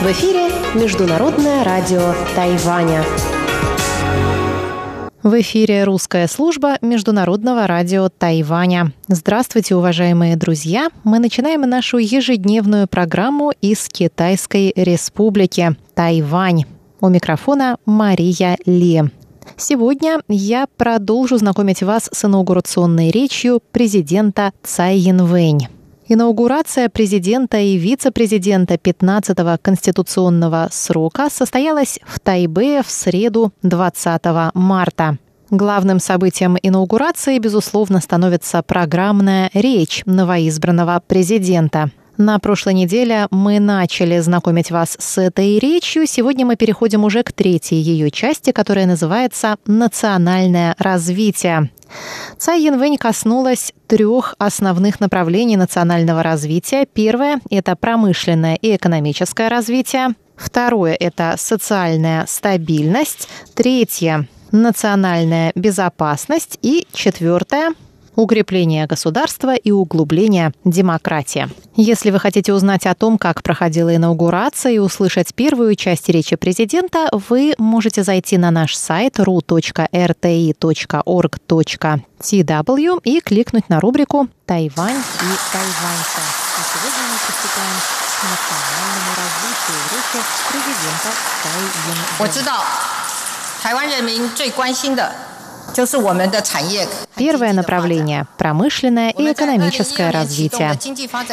В эфире Международное радио Тайваня. В эфире русская служба Международного радио Тайваня. Здравствуйте, уважаемые друзья! Мы начинаем нашу ежедневную программу из Китайской Республики Тайвань. У микрофона Мария Ли. Сегодня я продолжу знакомить вас с инаугурационной речью президента Цай Янвэнь. Инаугурация президента и вице-президента 15-го конституционного срока состоялась в Тайбе в среду 20 марта. Главным событием инаугурации, безусловно, становится программная речь новоизбранного президента – на прошлой неделе мы начали знакомить вас с этой речью. Сегодня мы переходим уже к третьей ее части, которая называется «Национальное развитие». Цай Янвэнь коснулась трех основных направлений национального развития. Первое – это промышленное и экономическое развитие. Второе – это социальная стабильность. Третье – национальная безопасность. И четвертое укрепление государства и углубление демократии. Если вы хотите узнать о том, как проходила инаугурация и услышать первую часть речи президента, вы можете зайти на наш сайт ru.rti.org.tw и кликнуть на рубрику «Тайвань и тайваньцы». И сегодня мы приступаем к национальному развитию речи президента Цай Янвэнь. 我知道，台湾人民最关心的 Первое направление – промышленное и экономическое развитие.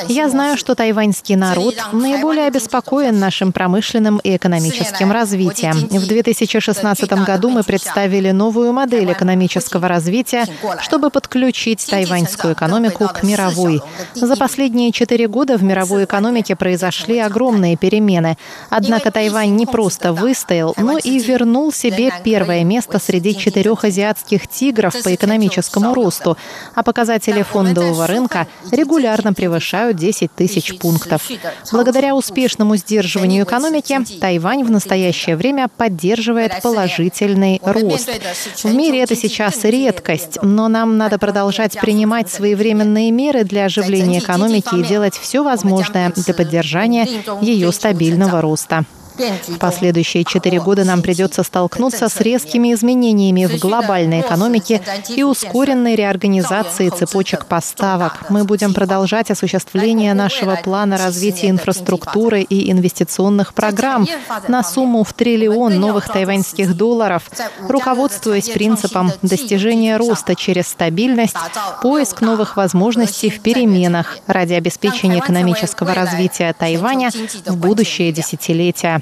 Я знаю, что тайваньский народ наиболее обеспокоен нашим промышленным и экономическим развитием. В 2016 году мы представили новую модель экономического развития, чтобы подключить тайваньскую экономику к мировой. За последние четыре года в мировой экономике произошли огромные перемены. Однако Тайвань не просто выстоял, но и вернул себе первое место среди четырех азиатских азиатских тигров по экономическому росту, а показатели фондового рынка регулярно превышают 10 тысяч пунктов. Благодаря успешному сдерживанию экономики Тайвань в настоящее время поддерживает положительный рост. В мире это сейчас редкость, но нам надо продолжать принимать своевременные меры для оживления экономики и делать все возможное для поддержания ее стабильного роста. В последующие четыре года нам придется столкнуться с резкими изменениями в глобальной экономике и ускоренной реорганизацией цепочек поставок. Мы будем продолжать осуществление нашего плана развития инфраструктуры и инвестиционных программ на сумму в триллион новых тайваньских долларов, руководствуясь принципом достижения роста через стабильность, поиск новых возможностей в переменах ради обеспечения экономического развития Тайваня в будущее десятилетия.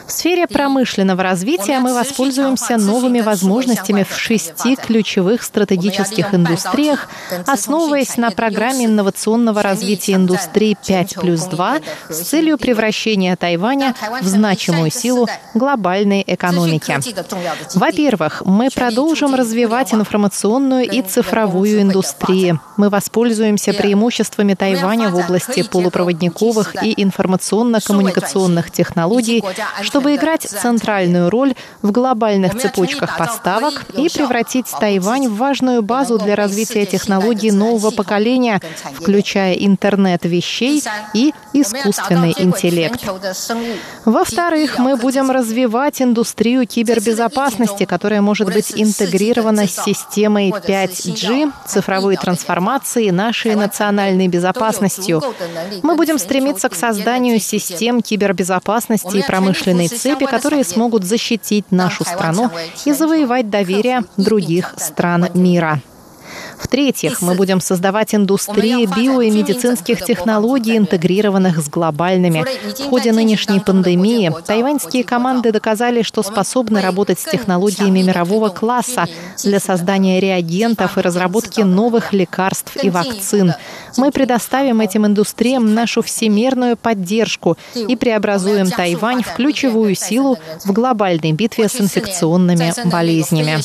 В сфере промышленного развития мы воспользуемся новыми возможностями в шести ключевых стратегических индустриях, основываясь на программе инновационного развития индустрии 5 плюс 2 с целью превращения Тайваня в значимую силу глобальной экономики. Во-первых, мы продолжим развивать информационную и цифровую индустрии. Мы воспользуемся преимуществами Тайваня в области полупроводниковых и информационно-коммуникационных технологий чтобы играть центральную роль в глобальных цепочках поставок и превратить Тайвань в важную базу для развития технологий нового поколения, включая интернет вещей и искусственный интеллект. Во-вторых, мы будем развивать индустрию кибербезопасности, которая может быть интегрирована с системой 5G, цифровой трансформации, нашей национальной безопасностью. Мы будем стремиться к созданию систем кибербезопасности и промышленности промышленной цепи, которые смогут защитить нашу страну и завоевать доверие других стран мира. В-третьих, мы будем создавать индустрии био- и медицинских технологий, интегрированных с глобальными. В ходе нынешней пандемии тайваньские команды доказали, что способны работать с технологиями мирового класса для создания реагентов и разработки новых лекарств и вакцин. Мы предоставим этим индустриям нашу всемирную поддержку и преобразуем Тайвань в ключевую силу в глобальной битве с инфекционными болезнями.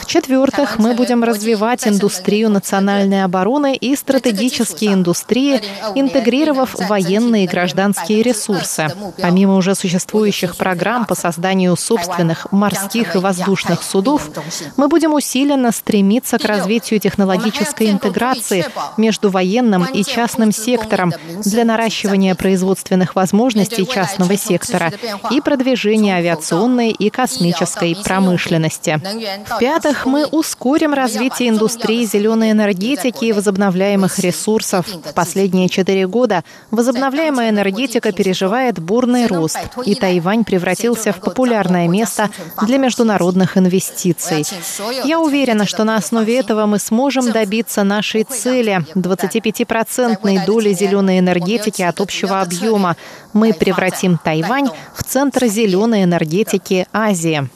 В-четвертых, мы будем развивать индустрию национальной обороны и стратегические индустрии, интегрировав военные и гражданские ресурсы. Помимо уже существующих программ по созданию собственных морских и воздушных судов, мы будем усиленно стремиться к развитию технологической интеграции между военным и частным сектором для наращивания производственных возможностей частного сектора и продвижения авиационной и космической промышленности. В-пятых, мы ускорим развитие индустрии зеленой энергетики и возобновляемых ресурсов. В последние четыре года возобновляемая энергетика переживает бурный рост, и Тайвань превратился в популярное место для международных инвестиций. Я уверена, что на основе этого мы сможем добиться нашей цели – 25% доли зеленой энергетики от общего объема. Мы превратим Тайвань в центр зеленой энергетики Азии.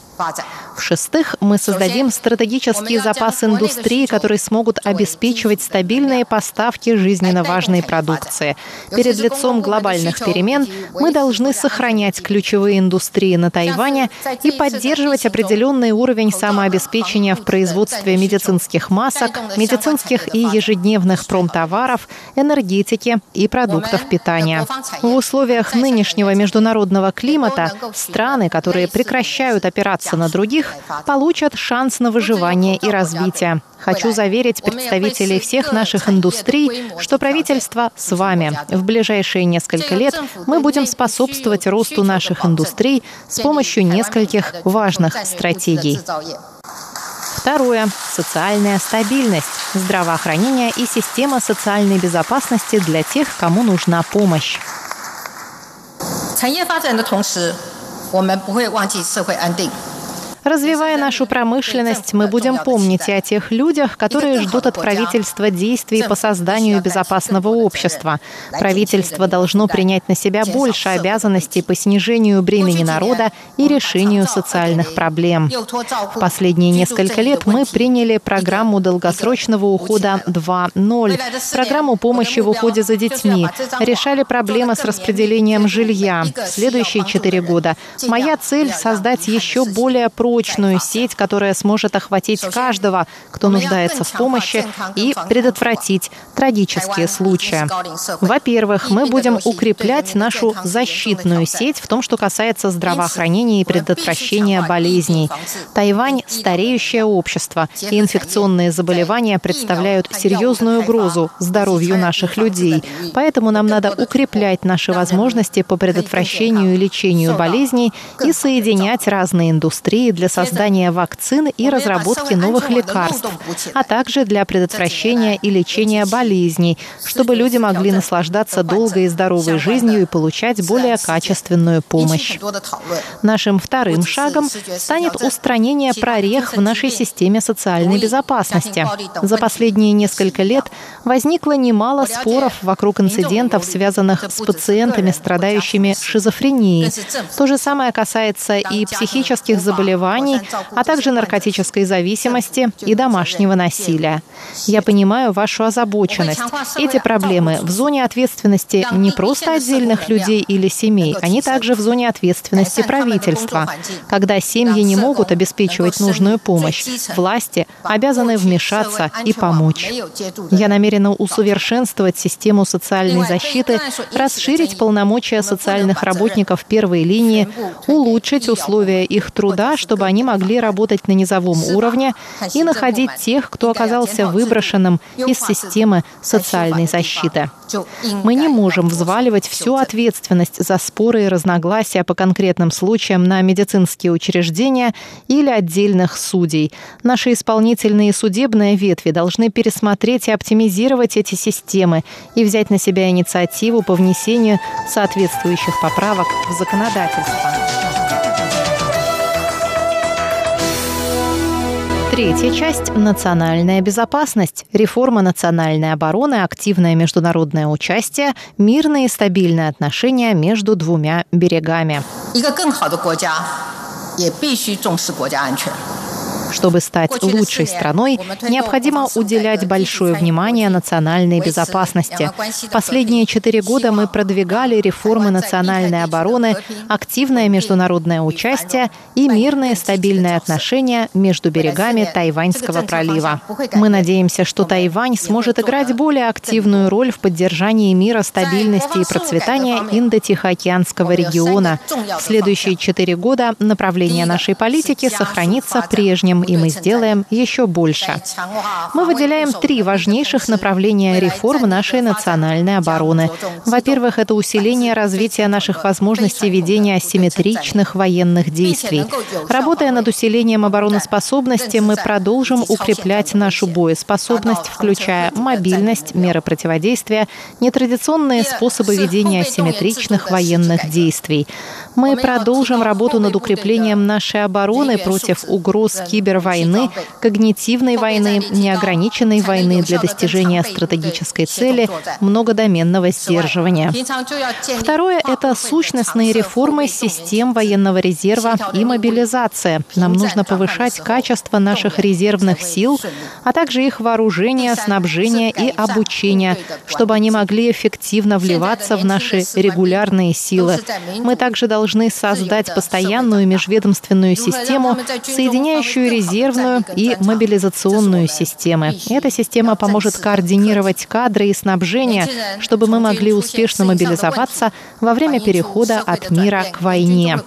В-шестых, мы создадим стратегический запас индустрии, которые смогут обеспечивать стабильные поставки жизненно важной продукции. Перед лицом глобальных перемен мы должны сохранять ключевые индустрии на Тайване и поддерживать определенный уровень самообеспечения в производстве медицинских масок, медицинских и ежедневных промтоваров, энергетики и продуктов питания. В условиях нынешнего международного климата страны, которые прекращают опираться на других, получат шанс на выживание и развитие. Хочу заверить представителей всех наших индустрий, что правительство с вами. В ближайшие несколько лет мы будем способствовать росту наших индустрий с помощью нескольких важных стратегий. Второе. Социальная стабильность, здравоохранение и система социальной безопасности для тех, кому нужна помощь. Развивая нашу промышленность, мы будем помнить и о тех людях, которые ждут от правительства действий по созданию безопасного общества. Правительство должно принять на себя больше обязанностей по снижению бремени народа и решению социальных проблем. В последние несколько лет мы приняли программу долгосрочного ухода 2.0, программу помощи в уходе за детьми, решали проблемы с распределением жилья. В следующие четыре года моя цель — создать еще более про прочную сеть, которая сможет охватить каждого, кто нуждается в помощи, и предотвратить трагические случаи. Во-первых, мы будем укреплять нашу защитную сеть в том, что касается здравоохранения и предотвращения болезней. Тайвань – стареющее общество, и инфекционные заболевания представляют серьезную угрозу здоровью наших людей. Поэтому нам надо укреплять наши возможности по предотвращению и лечению болезней и соединять разные индустрии для создания вакцин и разработки новых лекарств, а также для предотвращения и лечения болезней, чтобы люди могли наслаждаться долгой и здоровой жизнью и получать более качественную помощь. Нашим вторым шагом станет устранение прорех в нашей системе социальной безопасности. За последние несколько лет возникло немало споров вокруг инцидентов, связанных с пациентами, страдающими шизофренией. То же самое касается и психических заболеваний, заболеваний, а также наркотической зависимости и домашнего насилия. Я понимаю вашу озабоченность. Эти проблемы в зоне ответственности не просто отдельных людей или семей, они также в зоне ответственности правительства. Когда семьи не могут обеспечивать нужную помощь, власти обязаны вмешаться и помочь. Я намерена усовершенствовать систему социальной защиты, расширить полномочия социальных работников первой линии, улучшить условия их труда, чтобы чтобы они могли работать на низовом уровне и находить тех, кто оказался выброшенным из системы социальной защиты. Мы не можем взваливать всю ответственность за споры и разногласия по конкретным случаям на медицинские учреждения или отдельных судей. Наши исполнительные и судебные ветви должны пересмотреть и оптимизировать эти системы и взять на себя инициативу по внесению соответствующих поправок в законодательство. Третья часть – национальная безопасность, реформа национальной обороны, активное международное участие, мирные и стабильные отношения между двумя берегами. Чтобы стать лучшей страной, необходимо уделять большое внимание национальной безопасности. Последние четыре года мы продвигали реформы национальной обороны, активное международное участие и мирные стабильные отношения между берегами Тайваньского пролива. Мы надеемся, что Тайвань сможет играть более активную роль в поддержании мира, стабильности и процветания Индо-Тихоокеанского региона. В следующие четыре года направление нашей политики сохранится прежним, и мы сделаем еще больше. Мы выделяем три важнейших направления реформ нашей национальной обороны. Во-первых, это усиление развития наших возможностей ведения асимметричных военных действий. Работая над усилением обороноспособности, мы продолжим укреплять нашу боеспособность, включая мобильность, меры противодействия, нетрадиционные способы ведения асимметричных военных действий. Мы продолжим работу над укреплением нашей обороны против угроз кибервойны, когнитивной войны, неограниченной войны для достижения стратегической цели многодоменного сдерживания. Второе – это сущностные реформы систем военного резерва и мобилизация. Нам нужно повышать качество наших резервных сил, а также их вооружения, снабжения и обучения, чтобы они могли эффективно вливаться в наши регулярные силы. Мы также должны должны создать постоянную межведомственную систему, соединяющую резервную и мобилизационную системы. Эта система поможет координировать кадры и снабжение, чтобы мы могли успешно мобилизоваться во время перехода от мира к войне.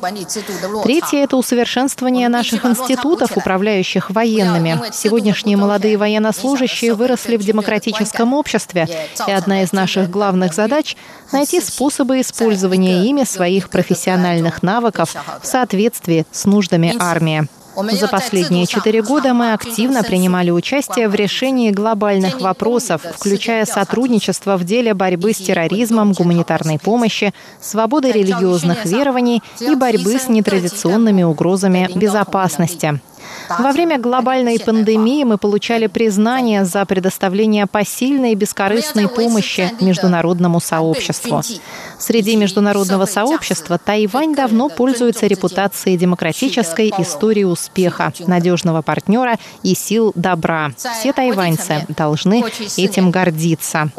Третье – это усовершенствование наших институтов, управляющих военными. Сегодняшние молодые военнослужащие выросли в демократическом обществе, и одна из наших главных задач – найти способы использования ими своих профессиональных навыков в соответствии с нуждами армии. За последние четыре года мы активно принимали участие в решении глобальных вопросов, включая сотрудничество в деле борьбы с терроризмом, гуманитарной помощи, свободы религиозных верований и борьбы с нетрадиционными угрозами безопасности. Во время глобальной пандемии мы получали признание за предоставление посильной и бескорыстной помощи международному сообществу. Среди международного сообщества Тайвань давно пользуется репутацией демократической истории успеха, надежного партнера и сил добра. Все тайваньцы должны этим гордиться.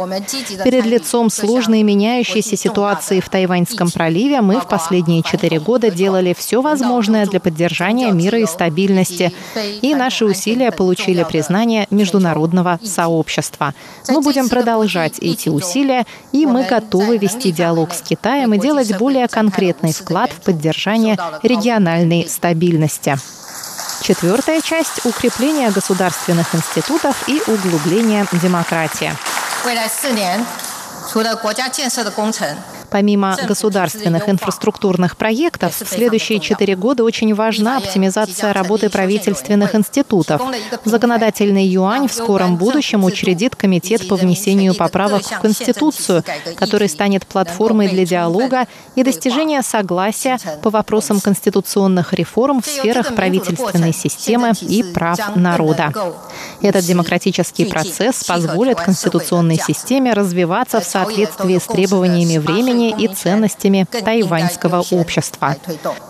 Перед лицом сложной и меняющейся ситуации в Тайваньском проливе мы в последние четыре года делали все возможное для поддержания мира и стабильности, и наши усилия получили признание международного сообщества. Мы будем продолжать эти усилия, и мы готовы вести диалог с Китаем и делать более конкретный вклад в поддержание региональной стабильности. Четвертая часть – укрепление государственных институтов и углубление демократии. Помимо государственных инфраструктурных проектов, в следующие четыре года очень важна оптимизация работы правительственных институтов. Законодательный юань в скором будущем учредит комитет по внесению поправок в Конституцию, который станет платформой для диалога и достижения согласия по вопросам конституционных реформ в сферах правительственной системы и прав народа. Этот демократический процесс позволит конституционной системе развиваться в соответствии с требованиями времени правилами и ценностями тайваньского общества.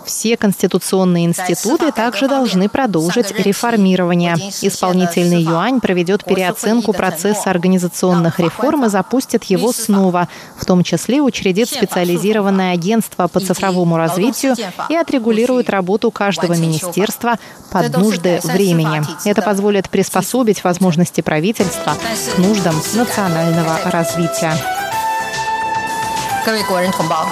Все конституционные институты также должны продолжить реформирование. Исполнительный юань проведет переоценку процесса организационных реформ и запустит его снова, в том числе учредит специализированное агентство по цифровому развитию и отрегулирует работу каждого министерства под нужды времени. Это позволит приспособить возможности правительства к нуждам национального развития. 各位国人同胞，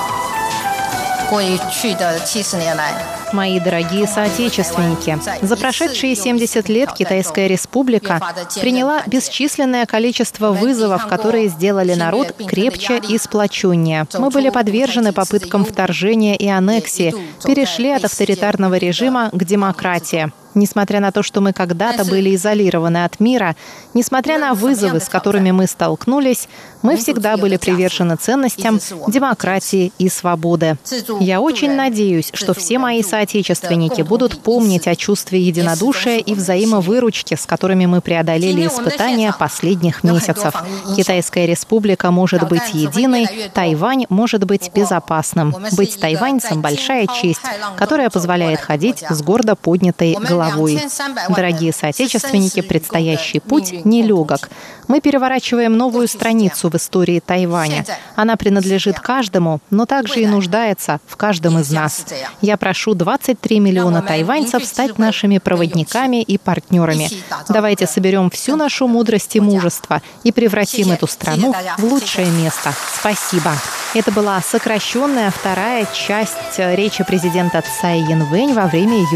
过去的七十年来。Мои дорогие соотечественники, за прошедшие 70 лет Китайская республика приняла бесчисленное количество вызовов, которые сделали народ крепче и сплоченнее. Мы были подвержены попыткам вторжения и аннексии, перешли от авторитарного режима к демократии. Несмотря на то, что мы когда-то были изолированы от мира, несмотря на вызовы, с которыми мы столкнулись, мы всегда были привержены ценностям демократии и свободы. Я очень надеюсь, что все мои соотечественники будут помнить о чувстве единодушия и взаимовыручки, с которыми мы преодолели испытания последних месяцев. Китайская республика может быть единой, Тайвань может быть безопасным. Быть тайваньцем – большая честь, которая позволяет ходить с гордо поднятой головой головой. Дорогие соотечественники, предстоящий путь нелегок. Мы переворачиваем новую страницу в истории Тайваня. Она принадлежит каждому, но также и нуждается в каждом из нас. Я прошу 23 миллиона тайваньцев стать нашими проводниками и партнерами. Давайте соберем всю нашу мудрость и мужество и превратим эту страну в лучшее место. Спасибо. Это была сокращенная вторая часть речи президента Цай Янвэнь во время ее